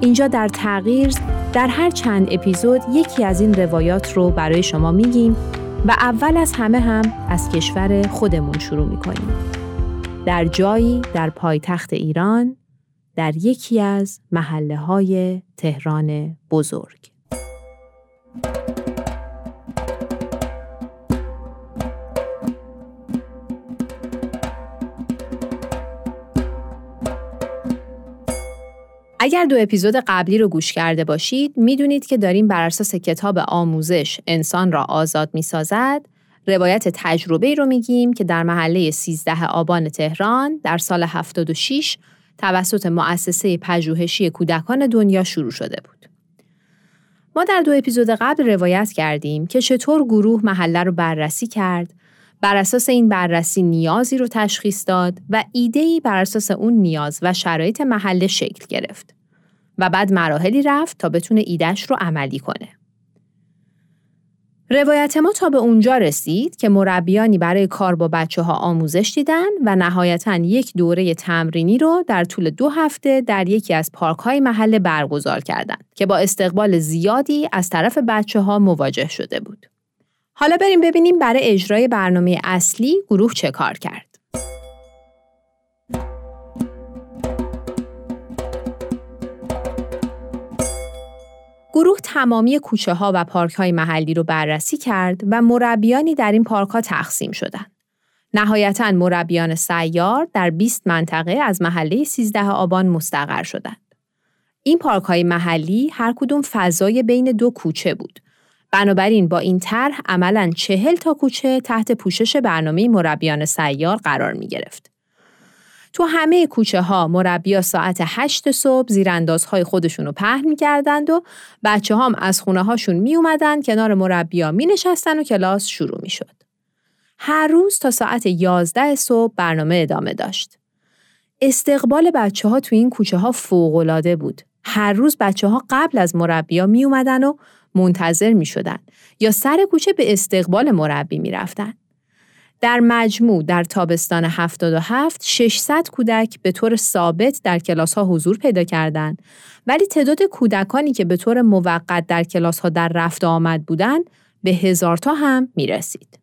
اینجا در تغییر در هر چند اپیزود یکی از این روایات رو برای شما میگیم و اول از همه هم از کشور خودمون شروع می‌کنیم. در جایی در پایتخت ایران در یکی از محله های تهران بزرگ. اگر دو اپیزود قبلی رو گوش کرده باشید می‌دونید که داریم بر اساس کتاب آموزش انسان را آزاد می‌سازد روایت تجربه رو میگیم که در محله 13 آبان تهران در سال 76 توسط مؤسسه پژوهشی کودکان دنیا شروع شده بود. ما در دو اپیزود قبل روایت کردیم که چطور گروه محله رو بررسی کرد، بر اساس این بررسی نیازی رو تشخیص داد و ایده‌ای بر اساس اون نیاز و شرایط محله شکل گرفت و بعد مراحلی رفت تا بتونه ایدهش رو عملی کنه. روایت ما تا به اونجا رسید که مربیانی برای کار با بچه ها آموزش دیدن و نهایتا یک دوره تمرینی رو در طول دو هفته در یکی از پارک های محله برگزار کردند که با استقبال زیادی از طرف بچه ها مواجه شده بود. حالا بریم ببینیم برای اجرای برنامه اصلی گروه چه کار کرد. گروه تمامی کوچه ها و پارک های محلی رو بررسی کرد و مربیانی در این پارک ها تقسیم شدند. نهایتا مربیان سیار در 20 منطقه از محله 13 آبان مستقر شدند. این پارک های محلی هر کدوم فضای بین دو کوچه بود. بنابراین با این طرح عملا چهل تا کوچه تحت پوشش برنامه مربیان سیار قرار می گرفت. تو همه کوچه ها مربیا ساعت هشت صبح زیراندازهای خودشون رو پهن می‌کردند و بچه هم از خونه هاشون می اومدن کنار مربیا می نشستن و کلاس شروع می شد. هر روز تا ساعت یازده صبح برنامه ادامه داشت. استقبال بچه ها تو این کوچه ها فوقلاده بود. هر روز بچه ها قبل از مربیا می اومدن و منتظر می شدن یا سر کوچه به استقبال مربی می رفتن. در مجموع در تابستان 77 600 کودک به طور ثابت در کلاس ها حضور پیدا کردند ولی تعداد کودکانی که به طور موقت در کلاس ها در رفت آمد بودند به هزار تا هم می رسید.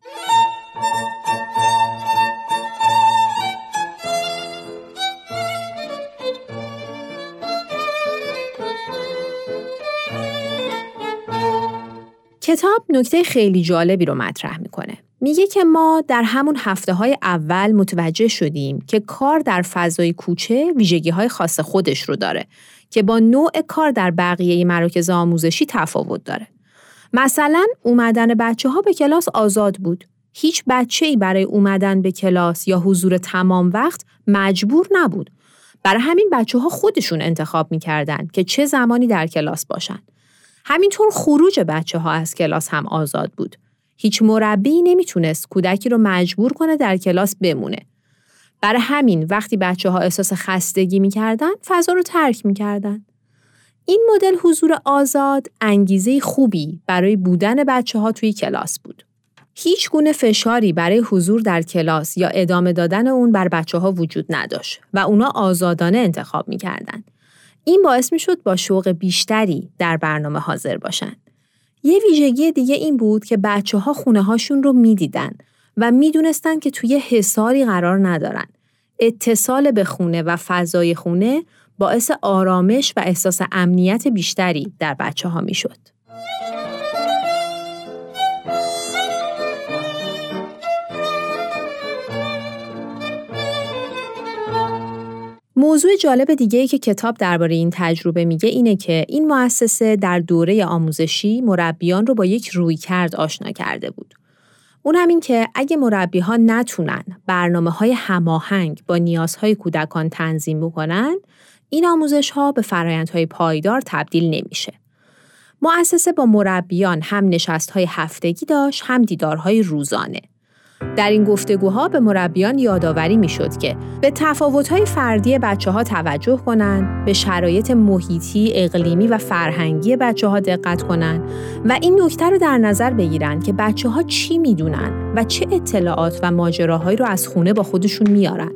کتاب نکته خیلی جالبی رو مطرح می‌کنه. میگه که ما در همون هفته های اول متوجه شدیم که کار در فضای کوچه ویژگی های خاص خودش رو داره که با نوع کار در بقیه مراکز آموزشی تفاوت داره. مثلا اومدن بچه ها به کلاس آزاد بود. هیچ بچه ای برای اومدن به کلاس یا حضور تمام وقت مجبور نبود. برای همین بچه ها خودشون انتخاب می‌کردن که چه زمانی در کلاس باشن. همینطور خروج بچه ها از کلاس هم آزاد بود. هیچ مربی نمی‌تونست کودکی رو مجبور کنه در کلاس بمونه. برای همین وقتی بچه ها احساس خستگی می‌کردن فضا رو ترک می‌کردن. این مدل حضور آزاد انگیزه خوبی برای بودن بچه ها توی کلاس بود. هیچ گونه فشاری برای حضور در کلاس یا ادامه دادن اون بر بچه ها وجود نداشت و اونا آزادانه انتخاب می‌کردن. این باعث می شد با شوق بیشتری در برنامه حاضر باشند. یه ویژگی دیگه این بود که بچه ها خونه هاشون رو می‌دیدن و می‌دونستن که توی حساری قرار ندارن. اتصال به خونه و فضای خونه باعث آرامش و احساس امنیت بیشتری در بچه ها می شد. موضوع جالب دیگه ای که کتاب درباره این تجربه میگه اینه که این مؤسسه در دوره آموزشی مربیان رو با یک رویکرد آشنا کرده بود. اون همین که اگه مربی ها نتونن برنامه های هماهنگ با نیازهای کودکان تنظیم بکنن، این آموزش ها به فرایندهای پایدار تبدیل نمیشه. مؤسسه با مربیان هم نشست های هفتگی داشت هم دیدارهای روزانه. در این گفتگوها به مربیان یادآوری می شد که به تفاوت‌های فردی بچه ها توجه کنند، به شرایط محیطی، اقلیمی و فرهنگی بچه ها دقت کنند و این نکته رو در نظر بگیرند که بچه ها چی می‌دونن و چه اطلاعات و ماجراهایی رو از خونه با خودشون میارن.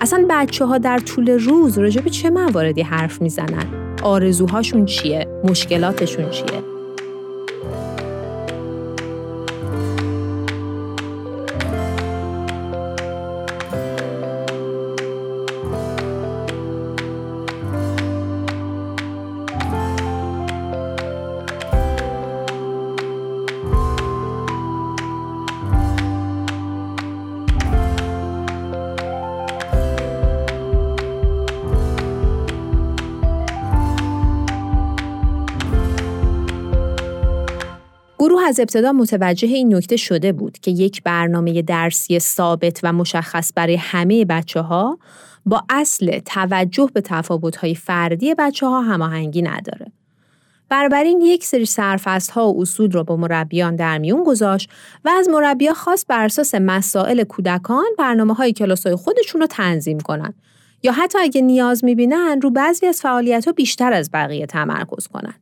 اصلا بچه ها در طول روز راجع چه مواردی حرف می‌زنن؟ آرزوهاشون چیه؟ مشکلاتشون چیه؟ از ابتدا متوجه این نکته شده بود که یک برنامه درسی ثابت و مشخص برای همه بچه ها با اصل توجه به تفاوت‌های فردی بچه ها هماهنگی نداره. این یک سری سرفست ها و اصول را با مربیان در میون گذاشت و از مربیان خواست بر اساس مسائل کودکان برنامه های کلاس های خودشون رو تنظیم کنن یا حتی اگه نیاز می‌بینن رو بعضی از فعالیت ها بیشتر از بقیه تمرکز کنن.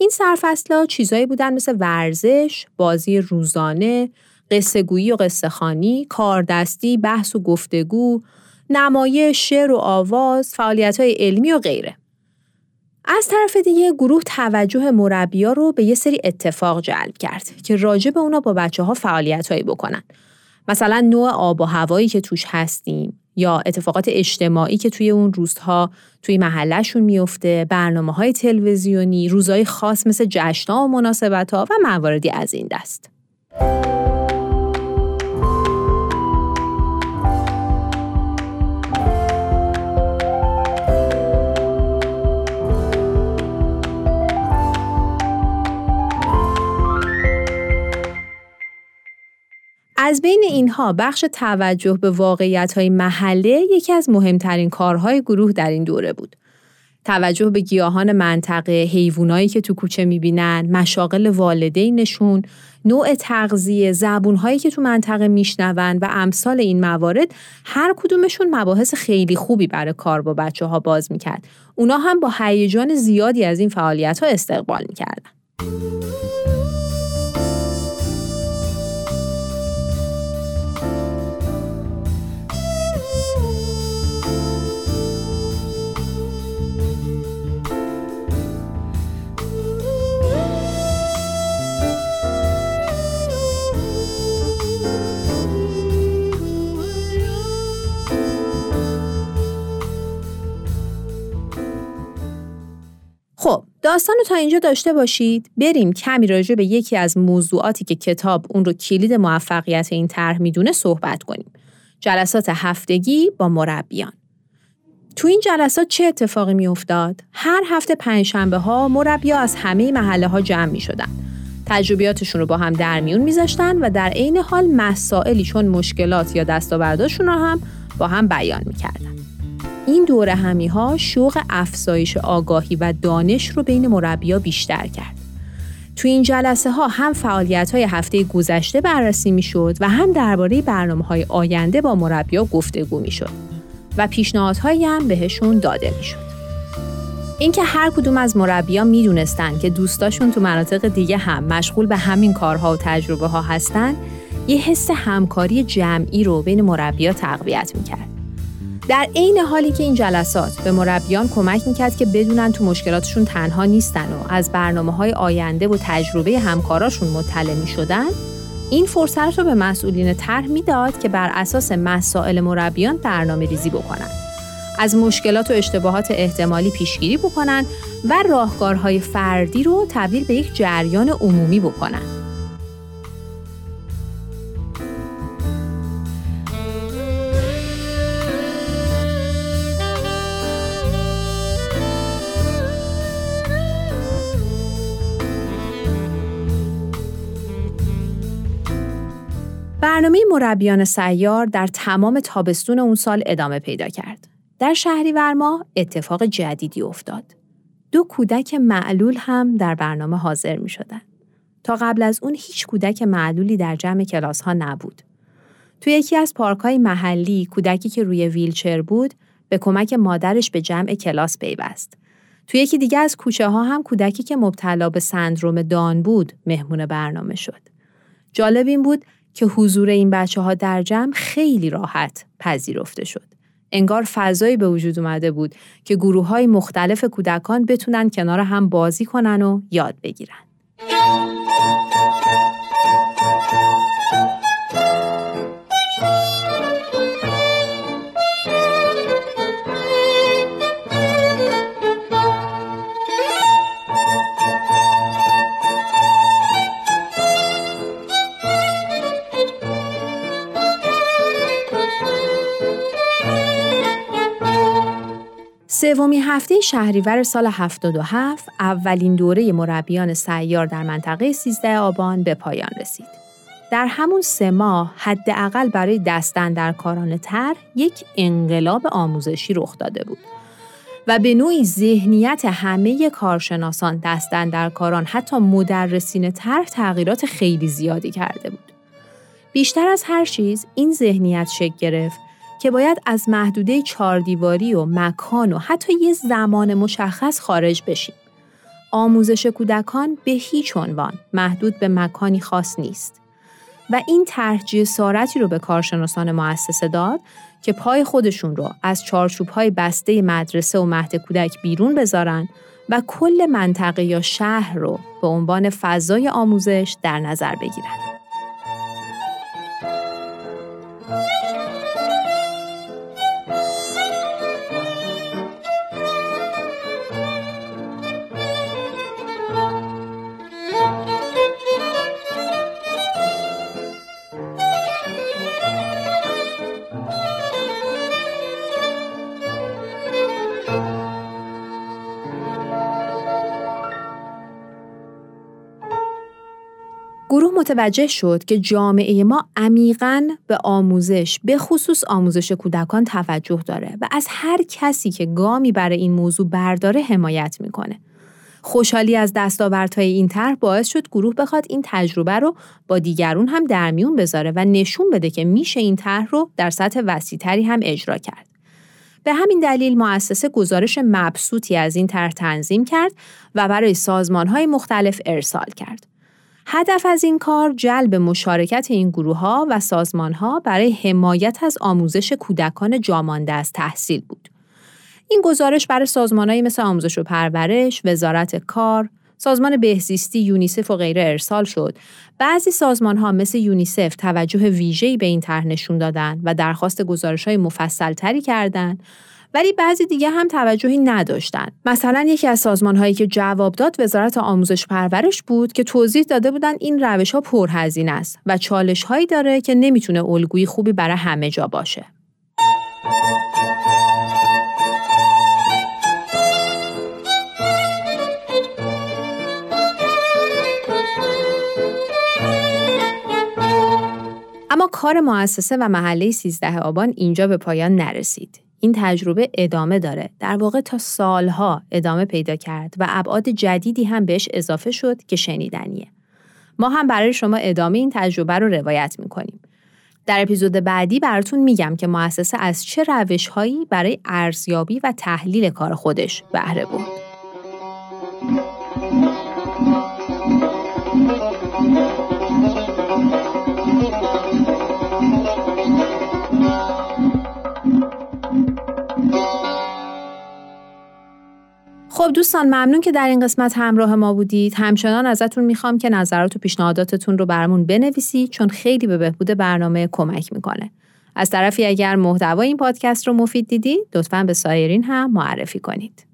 این سرفصلها چیزایی بودن مثل ورزش، بازی روزانه، قصه گویی و قصه خانی، کاردستی، بحث و گفتگو، نمایش، شعر و آواز، فعالیت های علمی و غیره. از طرف دیگه گروه توجه مربیا رو به یه سری اتفاق جلب کرد که راجع به اونا با بچه ها فعالیت هایی بکنن. مثلا نوع آب و هوایی که توش هستیم، یا اتفاقات اجتماعی که توی اون روزها توی محلشون میفته برنامه های تلویزیونی روزهای خاص مثل جشنها و مناسبت ها و مواردی از این دست. از بین اینها بخش توجه به واقعیت های محله یکی از مهمترین کارهای گروه در این دوره بود. توجه به گیاهان منطقه، حیوانایی که تو کوچه می‌بینن، مشاغل والدینشون، نوع تغذیه، زبونهایی که تو منطقه میشنون و امثال این موارد هر کدومشون مباحث خیلی خوبی برای کار با بچه ها باز می‌کرد. اونا هم با هیجان زیادی از این فعالیت ها استقبال می‌کردن. داستان رو تا اینجا داشته باشید. بریم. کمی راجع به یکی از موضوعاتی که کتاب اون رو کلید موفقیت این طرح می‌دونه صحبت کنیم. جلسات هفتگی با مربیان. تو این جلسات چه اتفاقی میافتاد؟ هر هفته پنجشنبه ها مربیا از همه محله ها جمع می شدن. تجربیاتشون رو با هم در میون میذاشتن و در عین حال مسائلی چون مشکلات یا دستاورداشون رو هم با هم بیان می‌کردن. این دوره همی ها شوق افزایش آگاهی و دانش رو بین مربیا بیشتر کرد. تو این جلسه ها هم فعالیت های هفته گذشته بررسی می شد و هم درباره برنامه های آینده با مربیا گفتگو می شد و پیشنهادهایی هم بهشون داده می شد. اینکه هر کدوم از مربیا می دونستن که دوستاشون تو مناطق دیگه هم مشغول به همین کارها و تجربه ها هستن یه حس همکاری جمعی رو بین مربیا تقویت می کرد. در عین حالی که این جلسات به مربیان کمک می‌کرد که بدونن تو مشکلاتشون تنها نیستن و از برنامه های آینده و تجربه همکاراشون مطلع می شدن، این فرصت رو به مسئولین طرح می‌داد که بر اساس مسائل مربیان برنامه ریزی بکنن. از مشکلات و اشتباهات احتمالی پیشگیری بکنن و راهکارهای فردی رو تبدیل به یک جریان عمومی بکنن. برنامه مربیان سیار در تمام تابستون اون سال ادامه پیدا کرد. در شهریور ماه اتفاق جدیدی افتاد. دو کودک معلول هم در برنامه حاضر می شدن. تا قبل از اون هیچ کودک معلولی در جمع کلاس ها نبود. توی یکی از پارک های محلی کودکی که روی ویلچر بود به کمک مادرش به جمع کلاس پیوست. توی یکی دیگه از کوچه ها هم کودکی که مبتلا به سندروم دان بود مهمون برنامه شد. جالب این بود که حضور این بچه ها در جمع خیلی راحت پذیرفته شد. انگار فضایی به وجود اومده بود که گروه های مختلف کودکان بتونن کنار هم بازی کنن و یاد بگیرن. سومی هفته شهریور سال 77 اولین دوره مربیان سیار در منطقه 13 آبان به پایان رسید. در همون سه ماه حداقل برای دستن در کاران تر یک انقلاب آموزشی رخ داده بود و به نوعی ذهنیت همه کارشناسان دستن در کاران حتی مدرسین تر تغییرات خیلی زیادی کرده بود. بیشتر از هر چیز این ذهنیت شکل گرفت که باید از محدوده چاردیواری و مکان و حتی یه زمان مشخص خارج بشیم. آموزش کودکان به هیچ عنوان محدود به مکانی خاص نیست. و این طرح جسارتی رو به کارشناسان مؤسسه داد که پای خودشون رو از های بسته مدرسه و مهد کودک بیرون بذارن و کل منطقه یا شهر رو به عنوان فضای آموزش در نظر بگیرن. متوجه شد که جامعه ما عمیقا به آموزش به خصوص آموزش کودکان توجه داره و از هر کسی که گامی برای این موضوع برداره حمایت می‌کنه. خوشحالی از دستاوردهای این طرح باعث شد گروه بخواد این تجربه رو با دیگرون هم در میون بذاره و نشون بده که میشه این طرح رو در سطح وسیعتری هم اجرا کرد. به همین دلیل مؤسسه گزارش مبسوطی از این طرح تنظیم کرد و برای سازمانهای مختلف ارسال کرد. هدف از این کار جلب مشارکت این گروه ها و سازمان ها برای حمایت از آموزش کودکان جامانده از تحصیل بود. این گزارش برای سازمانهایی مثل آموزش و پرورش، وزارت کار، سازمان بهزیستی، یونیسف و غیره ارسال شد. بعضی سازمان ها مثل یونیسف توجه ویژه‌ای به این طرح نشون دادن و درخواست گزارش های مفصل تری کردند ولی بعضی دیگه هم توجهی نداشتن. مثلا یکی از سازمان هایی که جواب داد وزارت آموزش پرورش بود که توضیح داده بودن این روش ها پرهزینه است و چالش هایی داره که نمی‌تونه الگویی خوبی برای همه جا باشه. اما کار مؤسسه و محله 13 آبان اینجا به پایان نرسید. این تجربه ادامه داره. در واقع تا سالها ادامه پیدا کرد و ابعاد جدیدی هم بهش اضافه شد که شنیدنیه. ما هم برای شما ادامه این تجربه رو روایت می‌کنیم. در اپیزود بعدی براتون میگم که مؤسسه از چه روشهایی برای ارزیابی و تحلیل کار خودش بهره بود خب دوستان ممنون که در این قسمت همراه ما بودید. همچنان ازتون می‌خوام که نظرات و پیشنهاداتتون رو برامون بنویسید چون خیلی به بهبود برنامه کمک می‌کنه. از طرفی اگر محتوای این پادکست رو مفید دیدید لطفا به سایرین هم معرفی کنید.